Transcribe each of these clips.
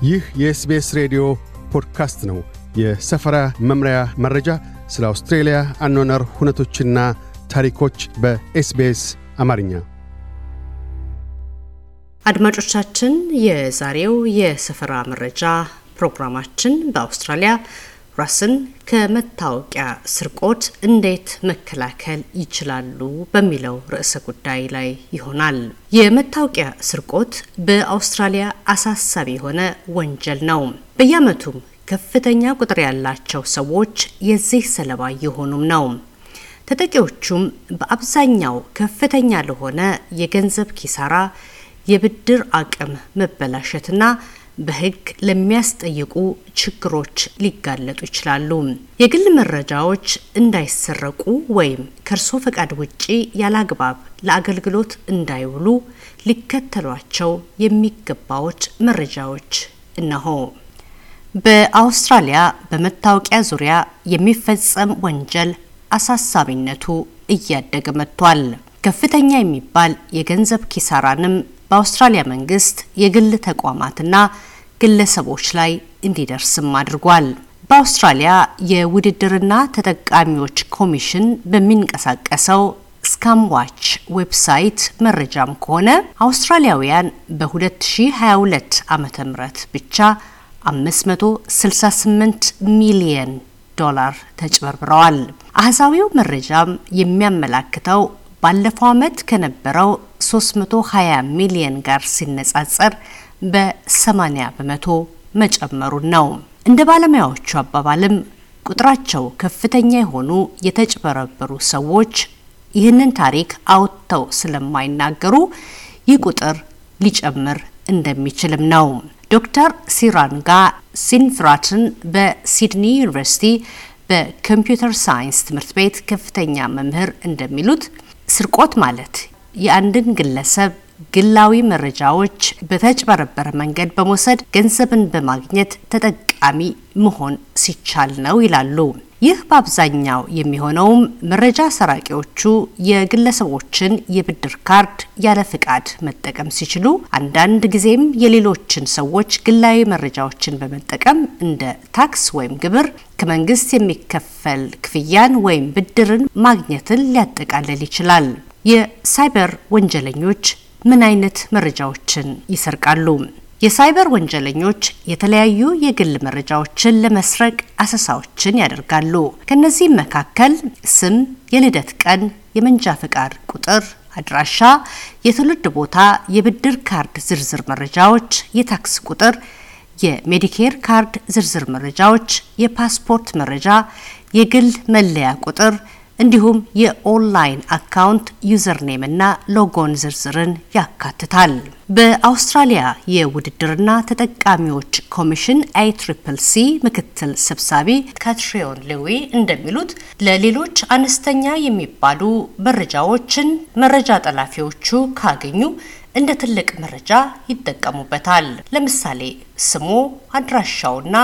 ይህ የ SBS ሬዲዮ ፖድካስት ነው። የሰፈራ መምሪያ መረጃ፣ ስለ አውስትራሊያ አኗኗር ሁነቶችና ታሪኮች በ SBS አማርኛ። አድማጮቻችን፣ የዛሬው የሰፈራ መረጃ ፕሮግራማችን በአውስትራሊያ ራስን ከመታወቂያ ስርቆት እንዴት መከላከል ይችላሉ በሚለው ርዕሰ ጉዳይ ላይ ይሆናል። የመታወቂያ ስርቆት በአውስትራሊያ አሳሳቢ የሆነ ወንጀል ነው። በየዓመቱም ከፍተኛ ቁጥር ያላቸው ሰዎች የዚህ ሰለባ የሆኑም ነው። ተጠቂዎቹም በአብዛኛው ከፍተኛ ለሆነ የገንዘብ ኪሳራ፣ የብድር አቅም መበላሸትና በሕግ ለሚያስጠይቁ ችግሮች ሊጋለጡ ይችላሉ። የግል መረጃዎች እንዳይሰረቁ ወይም ከእርሶ ፈቃድ ውጪ ያላግባብ ለአገልግሎት እንዳይውሉ ሊከተሏቸው የሚገባዎች መረጃዎች እነሆ። በአውስትራሊያ በመታወቂያ ዙሪያ የሚፈጸም ወንጀል አሳሳቢነቱ እያደገ መጥቷል። ከፍተኛ የሚባል የገንዘብ ኪሳራንም በአውስትራሊያ መንግስት የግል ተቋማትና ግለሰቦች ላይ እንዲደርስም አድርጓል። በአውስትራሊያ የውድድርና ተጠቃሚዎች ኮሚሽን በሚንቀሳቀሰው Scamwatch website መረጃም ከሆነ አውስትራሊያውያን በ2022 ዓ ም ብቻ 568 ሚሊየን ዶላር ተጭበርብረዋል። አሃዛዊው መረጃም የሚያመላክተው ባለፈው ዓመት ከነበረው 320 ሚሊየን ጋር ሲነጻጸር በ80 በመቶ መጨመሩን ነው። እንደ ባለሙያዎቹ አባባልም ቁጥራቸው ከፍተኛ የሆኑ የተጭበረበሩ ሰዎች ይህንን ታሪክ አውጥተው ስለማይናገሩ ይህ ቁጥር ሊጨምር እንደሚችልም ነው። ዶክተር ሲራንጋ ሲንፍራትን በሲድኒ ዩኒቨርሲቲ በኮምፒውተር ሳይንስ ትምህርት ቤት ከፍተኛ መምህር እንደሚሉት ስርቆት ማለት የአንድን ግለሰብ ግላዊ መረጃዎች በተጭበረበረ መንገድ በመውሰድ ገንዘብን በማግኘት ተጠቃሚ መሆን ሲቻል ነው ይላሉ። ይህ በአብዛኛው የሚሆነውም መረጃ ሰራቂዎቹ የግለሰቦችን የብድር ካርድ ያለ ፍቃድ መጠቀም ሲችሉ፣ አንዳንድ ጊዜም የሌሎችን ሰዎች ግላዊ መረጃዎችን በመጠቀም እንደ ታክስ ወይም ግብር ከመንግስት የሚከፈል ክፍያን ወይም ብድርን ማግኘትን ሊያጠቃልል ይችላል። የሳይበር ወንጀለኞች ምን አይነት መረጃዎችን ይሰርቃሉ? የሳይበር ወንጀለኞች የተለያዩ የግል መረጃዎችን ለመስረቅ አሰሳዎችን ያደርጋሉ። ከነዚህም መካከል ስም፣ የልደት ቀን፣ የመንጃ ፈቃድ ቁጥር፣ አድራሻ፣ የትውልድ ቦታ፣ የብድር ካርድ ዝርዝር መረጃዎች፣ የታክስ ቁጥር፣ የሜዲኬር ካርድ ዝርዝር መረጃዎች፣ የፓስፖርት መረጃ፣ የግል መለያ ቁጥር እንዲሁም የ online account username እና logon ዝርዝርን ያካትታል። በአውስትራሊያ የውድድርና ተጠቃሚዎች ኮሚሽን A triple C ምክትል ሰብሳቢ ካትሪዮን ሌዊ እንደሚሉት ለሌሎች አነስተኛ የሚባሉ መረጃዎችን መረጃ ጠላፊዎቹ ካገኙ እንደ ትልቅ መረጃ ይጠቀሙበታል። ለምሳሌ ስሙ፣ አድራሻውና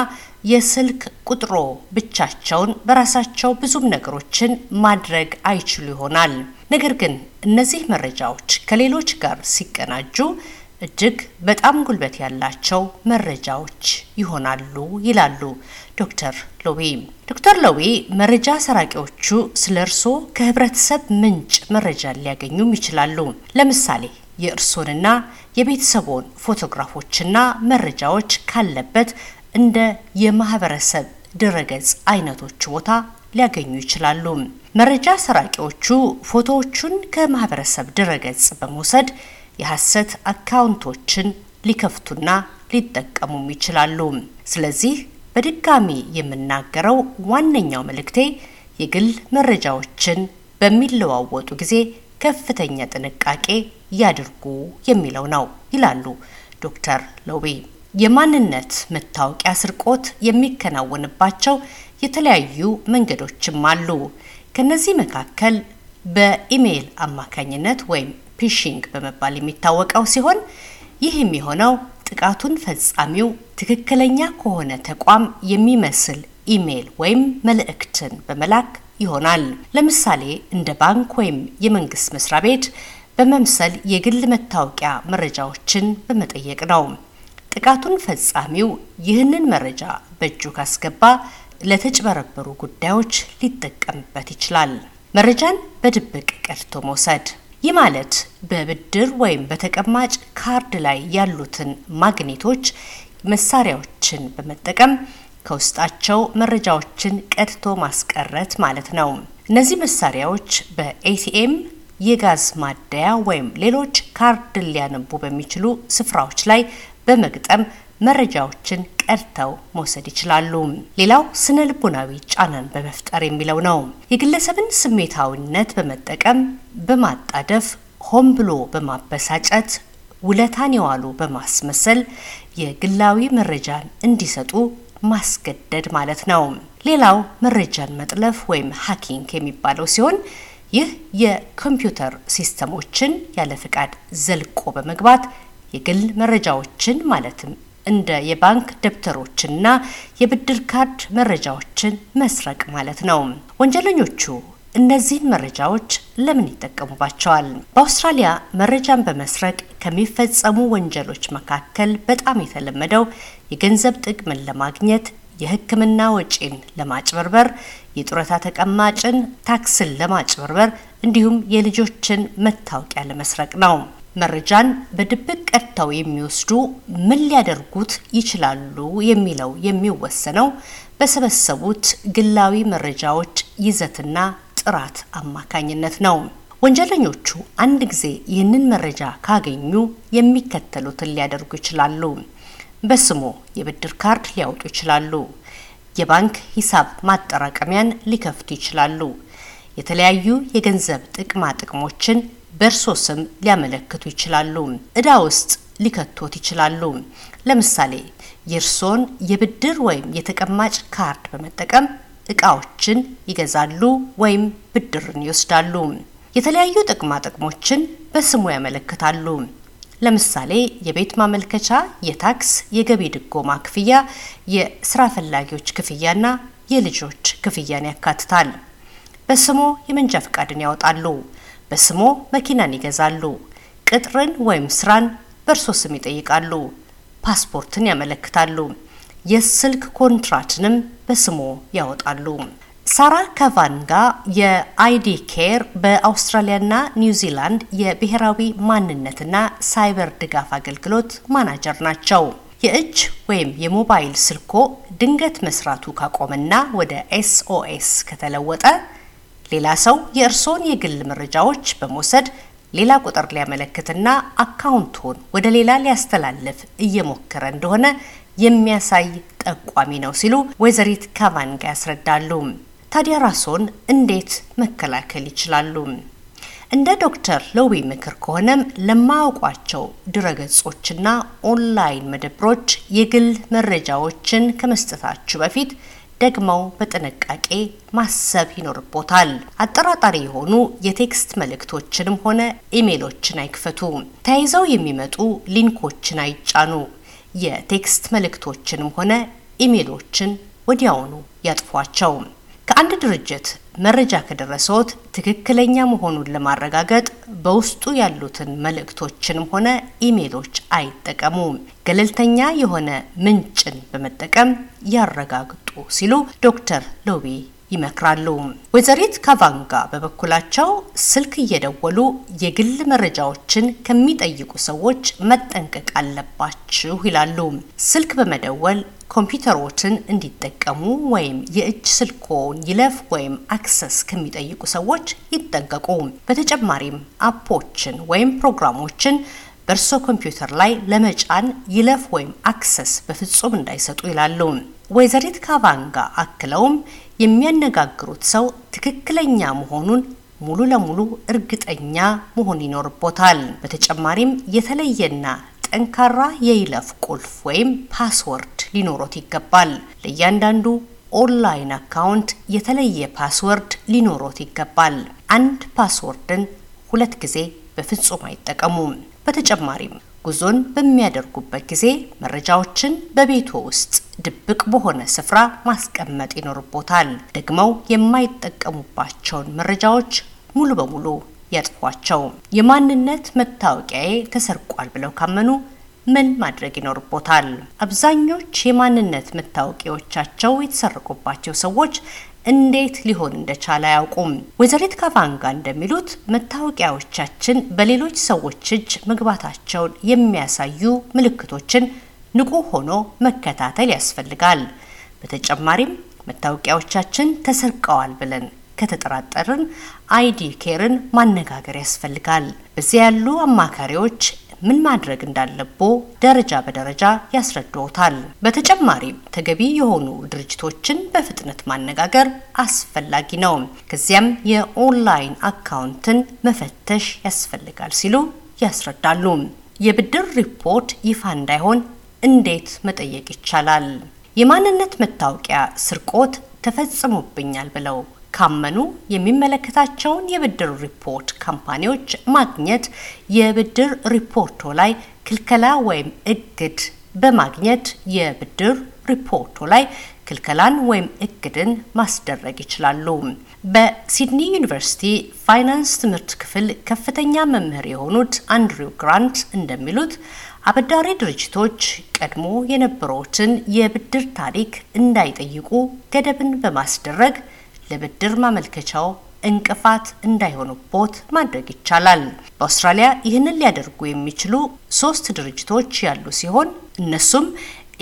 የስልክ ቁጥሮ ብቻቸውን በራሳቸው ብዙም ነገሮችን ማድረግ አይችሉ ይሆናል። ነገር ግን እነዚህ መረጃዎች ከሌሎች ጋር ሲቀናጁ እጅግ በጣም ጉልበት ያላቸው መረጃዎች ይሆናሉ ይላሉ ዶክተር ሎዊ። ዶክተር ሎዊ መረጃ ሰራቂዎቹ ስለ እርስዎ ከህብረተሰብ ምንጭ መረጃ ሊያገኙም ይችላሉ። ለምሳሌ የእርሶንና የቤተሰቦን ፎቶግራፎችና መረጃዎች ካለበት እንደ የማህበረሰብ ድረገጽ አይነቶች ቦታ ሊያገኙ ይችላሉ። መረጃ ሰራቂዎቹ ፎቶዎቹን ከማህበረሰብ ድረገጽ በመውሰድ የሐሰት አካውንቶችን ሊከፍቱና ሊጠቀሙም ይችላሉ። ስለዚህ በድጋሚ የምናገረው ዋነኛው መልእክቴ የግል መረጃዎችን በሚለዋወጡ ጊዜ ከፍተኛ ጥንቃቄ ያድርጉ የሚለው ነው ይላሉ ዶክተር ሎዊ። የማንነት መታወቂያ ስርቆት የሚከናወንባቸው የተለያዩ መንገዶችም አሉ። ከነዚህ መካከል በኢሜይል አማካኝነት ወይም phishing በመባል የሚታወቀው ሲሆን ይህ የሚሆነው ጥቃቱን ፈጻሚው ትክክለኛ ከሆነ ተቋም የሚመስል ኢሜይል ወይም መልእክትን በመላክ ይሆናል። ለምሳሌ እንደ ባንክ ወይም የመንግስት መስሪያ ቤት በመምሰል የግል መታወቂያ መረጃዎችን በመጠየቅ ነው። ጥቃቱን ፈጻሚው ይህንን መረጃ በእጁ ካስገባ ለተጭበረበሩ ጉዳዮች ሊጠቀምበት ይችላል። መረጃን በድብቅ ቀድቶ መውሰድ። ይህ ማለት በብድር ወይም በተቀማጭ ካርድ ላይ ያሉትን ማግኔቶች መሳሪያዎችን በመጠቀም ከውስጣቸው መረጃዎችን ቀድቶ ማስቀረት ማለት ነው። እነዚህ መሳሪያዎች በኤቲኤም የጋዝ ማደያ ወይም ሌሎች ካርድን ሊያነቡ በሚችሉ ስፍራዎች ላይ በመግጠም መረጃዎችን ቀድተው መውሰድ ይችላሉ። ሌላው ስነ ልቦናዊ ጫናን በመፍጠር የሚለው ነው። የግለሰብን ስሜታዊነት በመጠቀም በማጣደፍ ሆን ብሎ በማበሳጨት ውለታን የዋሉ በማስመሰል የግላዊ መረጃን እንዲሰጡ ማስገደድ ማለት ነው። ሌላው መረጃን መጥለፍ ወይም hacking የሚባለው ሲሆን ይህ የኮምፒውተር system ኦችን ያለ ፍቃድ ዘልቆ በመግባት የግል መረጃዎችን ማለትም እንደ የባንክ ደብተሮችና የብድር ካርድ መረጃዎችን መስረቅ ማለት ነው። ወንጀለኞቹ እነዚህን መረጃዎች ለምን ይጠቀሙባቸዋል? በአውስትራሊያ መረጃን በመስረቅ ከሚፈጸሙ ወንጀሎች መካከል በጣም የተለመደው የገንዘብ ጥቅምን ለማግኘት የሕክምና ወጪን ለማጭበርበር፣ የጡረታ ተቀማጭን ታክስን ለማጭበርበር እንዲሁም የልጆችን መታወቂያ ለመስረቅ ነው። መረጃን በድብቅ ቀድተው የሚወስዱ ምን ሊያደርጉት ይችላሉ የሚለው የሚወሰነው በሰበሰቡት ግላዊ መረጃዎች ይዘትና ጥራት አማካኝነት ነው። ወንጀለኞቹ አንድ ጊዜ ይህንን መረጃ ካገኙ የሚከተሉትን ሊያደርጉ ይችላሉ። በስሙ የብድር ካርድ ሊያወጡ ይችላሉ። የባንክ ሂሳብ ማጠራቀሚያን ሊከፍቱ ይችላሉ። የተለያዩ የገንዘብ ጥቅማ ጥቅሞችን በእርሶ ስም ሊያመለክቱ ይችላሉ። እዳ ውስጥ ሊከቶት ይችላሉ። ለምሳሌ የእርሶን የብድር ወይም የተቀማጭ ካርድ በመጠቀም እቃዎችን ይገዛሉ ወይም ብድርን ይወስዳሉ። የተለያዩ ጥቅማ ጥቅሞችን በስሙ ያመለክታሉ። ለምሳሌ የቤት ማመልከቻ፣ የታክስ፣ የገቢ ድጎማ ክፍያ፣ የስራ ፈላጊዎች ክፍያና የልጆች ክፍያን ያካትታል። በስሞ የመንጃ ፈቃድን ያወጣሉ። በስሞ መኪናን ይገዛሉ። ቅጥርን ወይም ስራን በእርሶ ስም ይጠይቃሉ። ፓስፖርትን ያመለክታሉ። የስልክ ኮንትራትንም በስሞ ያወጣሉ። ሳራ ካቫንጋ የ IDCARE በአውስትራሊያና ኒውዚላንድ የብሔራዊ ማንነትና ሳይበር ድጋፍ አገልግሎት ማናጀር ናቸው። የእጅ ወይም የሞባይል ስልኮ ድንገት መስራቱ ካቆመና ወደ SOS ከተለወጠ ሌላ ሰው የእርስዎን የግል መረጃዎች በመውሰድ ሌላ ቁጥር ሊያመለክትና account ኦን ወደ ሌላ ሊያስተላልፍ እየሞከረ እንደሆነ የሚያሳይ ጠቋሚ ነው ሲሉ ወይዘሪት ካቫንጋ ያስረዳሉ። ታዲያ ራስዎን እንዴት መከላከል ይችላሉ? እንደ ዶክተር ሎዊ ምክር ከሆነም ለማያውቋቸው ድረገጾችና ኦንላይን መደብሮች የግል መረጃዎችን ከመስጠታችሁ በፊት ደግመው በጥንቃቄ ማሰብ ይኖርቦታል። አጠራጣሪ የሆኑ የ text መልእክቶችንም ሆነ ኢሜሎችን አይክፈቱ። ተያይዘው የሚመጡ link ኦችን አይጫኑ። የ text መልእክቶችንም ሆነ ኢሜሎችን ወዲያውኑ ያጥፏቸው። ከአንድ ድርጅት መረጃ ከደረሰዎት ትክክለኛ መሆኑን ለማረጋገጥ በውስጡ ያሉትን መልእክቶችንም ሆነ ኢሜሎች አይጠቀሙ። ገለልተኛ የሆነ ምንጭን በመጠቀም ያረጋግጡ ሲሉ ዶክተር ሎዊ ይመክራሉ። ወይዘሪት ካቫንጋ በበኩላቸው ስልክ እየደወሉ የግል መረጃዎችን ከሚጠይቁ ሰዎች መጠንቀቅ አለባችሁ ይላሉ። ስልክ በመደወል ኮምፒውተሮችን እንዲጠቀሙ ወይም የእጅ ስልኮን ይለፍ ወይም access ከሚጠይቁ ሰዎች ይጠንቀቁ። በተጨማሪም app ኦችን ወይም ፕሮግራሞችን በእርሶ ኮምፒውተር ላይ ለመጫን ይለፍ ወይም access በፍጹም እንዳይሰጡ ይላሉ። ወይዘሪት ካቫንጋ አክለውም የሚያነጋግሩት ሰው ትክክለኛ መሆኑን ሙሉ ለሙሉ እርግጠኛ መሆን ይኖርቦታል። በተጨማሪም የተለየና ጠንካራ የይለፍ ቁልፍ ወይም password ሊኖሮት ይገባል። ለእያንዳንዱ online account የተለየ password ሊኖሮት ይገባል። አንድ password ን ሁለት ጊዜ በፍጹም አይጠቀሙም። በተጨማሪም ጉዞን በሚያደርጉበት ጊዜ መረጃዎችን በቤቶ ውስጥ ድብቅ በሆነ ስፍራ ማስቀመጥ ይኖርቦታል። ደግመው የማይጠቀሙባቸውን መረጃዎች ሙሉ በሙሉ ያጥፏቸው። የማንነት መታወቂያዬ ተሰርቋል ብለው ካመኑ ምን ማድረግ ይኖርቦታል? አብዛኞች የማንነት መታወቂያዎቻቸው የተሰረቁባቸው ሰዎች እንዴት ሊሆን እንደቻለ አያውቁም። ወይዘሪት ካቫንጋ እንደሚሉት መታወቂያዎቻችን በሌሎች ሰዎች እጅ መግባታቸውን የሚያሳዩ ምልክቶችን ንቁ ሆኖ መከታተል ያስፈልጋል። በተጨማሪም መታወቂያዎቻችን ተሰርቀዋል ብለን ከተጠራጠርን IDCARE ን ማነጋገር ያስፈልጋል። በዚያ ያሉ አማካሪዎች ምን ማድረግ እንዳለቦ ደረጃ በደረጃ ያስረድዎታል። በተጨማሪም ተገቢ የሆኑ ድርጅቶችን በፍጥነት ማነጋገር አስፈላጊ ነው። ከዚያም የ online account ን መፈተሽ ያስፈልጋል ሲሉ ያስረዳሉ። የብድር ሪፖርት ይፋ እንዳይሆን እንዴት መጠየቅ ይቻላል? የማንነት መታወቂያ ስርቆት ተፈጽሞብኛል ብለው ካመኑ የሚመለከታቸውን የብድር ሪፖርት company ዎች ማግኘት የብድር ሪፖርቶ ላይ ክልከላ ወይም እግድ በማግኘት የብድር ሪፖርቶ ላይ ክልከላን ወይም እግድን ማስደረግ ይችላሉ። በሲድኒ ዩኒቨርሲቲ ፋይናንስ ትምህርት ክፍል ከፍተኛ መምህር የሆኑት አንድሪው ግራንት እንደሚሉት አበዳሪ ድርጅቶች ቀድሞ የነበሩትን የብድር ታሪክ እንዳይጠይቁ ገደብን በማስደረግ ለብድር ማመልከቻው እንቅፋት እንዳይሆኑቦት ማድረግ ይቻላል። በአውስትራሊያ ይህንን ሊያደርጉ የሚችሉ ሶስት ድርጅቶች ያሉ ሲሆን እነሱም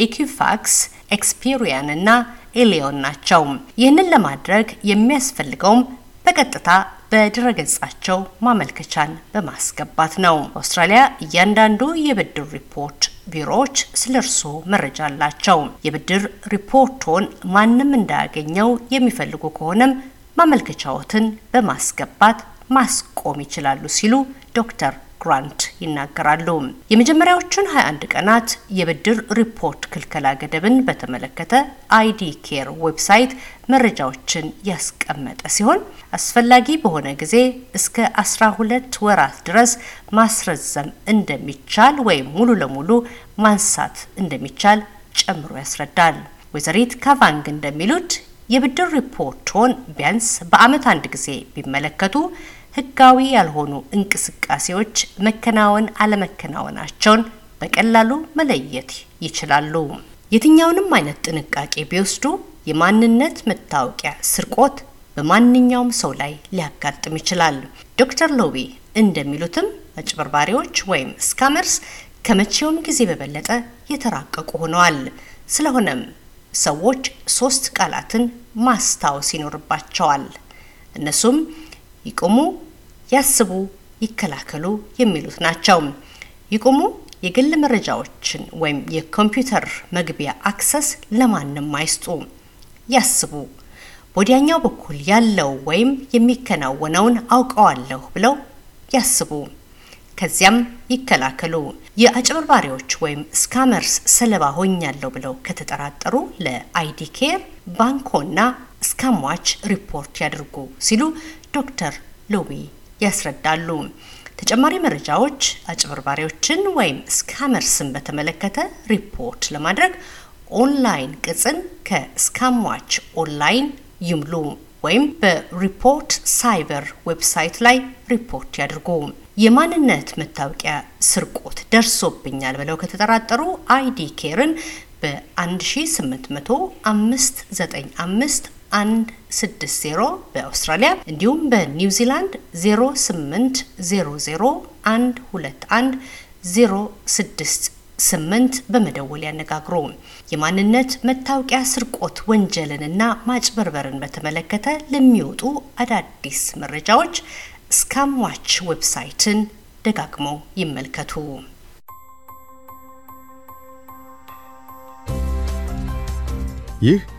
Equifax፣ Experian እና illion ናቸው። ይህንን ለማድረግ የሚያስፈልገውም በቀጥታ በድረገጻቸው ማመልከቻን በማስገባት ነው። በአውስትራሊያ እያንዳንዱ የብድር ሪፖርት ቢሮዎች ስለ እርስዎ መረጃ አላቸው። የብድር ሪፖርቶን ማንም እንዳያገኘው የሚፈልጉ ከሆነም ማመልከቻዎትን በማስገባት ማስቆም ይችላሉ ሲሉ ዶክተር ግራንት ይናገራሉ። የመጀመሪያዎቹን 21 ቀናት የብድር ሪፖርት ክልከላ ገደብን በተመለከተ IDCARE website መረጃዎችን ያስቀመጠ ሲሆን አስፈላጊ በሆነ ጊዜ እስከ 12 ወራት ድረስ ማስረዘም እንደሚቻል ወይም ሙሉ ለሙሉ ማንሳት እንደሚቻል ጨምሮ ያስረዳል። ወይዘሪት ካቫንግ እንደሚሉት የብድር ሪፖርቶን ቢያንስ በዓመት አንድ ጊዜ ቢመለከቱ ህጋዊ ያልሆኑ እንቅስቃሴዎች መከናወን አለመከናወናቸውን በቀላሉ መለየት ይችላሉ። የትኛውንም አይነት ጥንቃቄ ቢወስዱ የማንነት መታወቂያ ስርቆት በማንኛውም ሰው ላይ ሊያጋጥም ይችላል። ዶክተር ሎቢ እንደሚሉትም አጭበርባሪዎች ወይም scammers ከመቼውም ጊዜ በበለጠ የተራቀቁ ሆነዋል። ስለሆነም ሰዎች ሶስት ቃላትን ማስታወስ ይኖርባቸዋል። እነሱም ይቁሙ፣ ያስቡ፣ ይከላከሉ የሚሉት ናቸው። ይቁሙ የግል መረጃዎችን ወይም የኮምፒውተር መግቢያ access ለማንም አይስጡ። ያስቡ በወዲያኛው በኩል ያለው ወይም የሚከናወነውን አውቀዋለሁ ብለው ያስቡ። ከዚያም ይከላከሉ። የአጭበርባሪዎች ወይም scammers ሰለባ ሆኛለሁ ብለው ከተጠራጠሩ ለ IDCARE ባንኮና Scamwatch ሪፖርት ያድርጉ ሲሉ ዶክተር ሎዊ ያስረዳሉ። ተጨማሪ መረጃዎች አጭበርባሪዎችን ወይም scammers ን በተመለከተ ሪፖርት ለማድረግ ኦንላይን ቅጽን ከ Scamwatch online ይምሉ ወይም በ ReportCyber website ላይ ሪፖርት ያድርጉ። የማንነት መታወቂያ ስርቆት ደርሶብኛል ብለው ከተጠራጠሩ IDCARE ን በ1800 160 በአውስትራሊያ እንዲሁም በኒውዚላንድ 0800121068 በመደወል ያነጋግሩ። የማንነት መታወቂያ ስርቆት ወንጀልንና ማጭበርበርን በተመለከተ ለሚወጡ አዳዲስ መረጃዎች Scamwatch website ን ደጋግመው ይመልከቱ። ይህ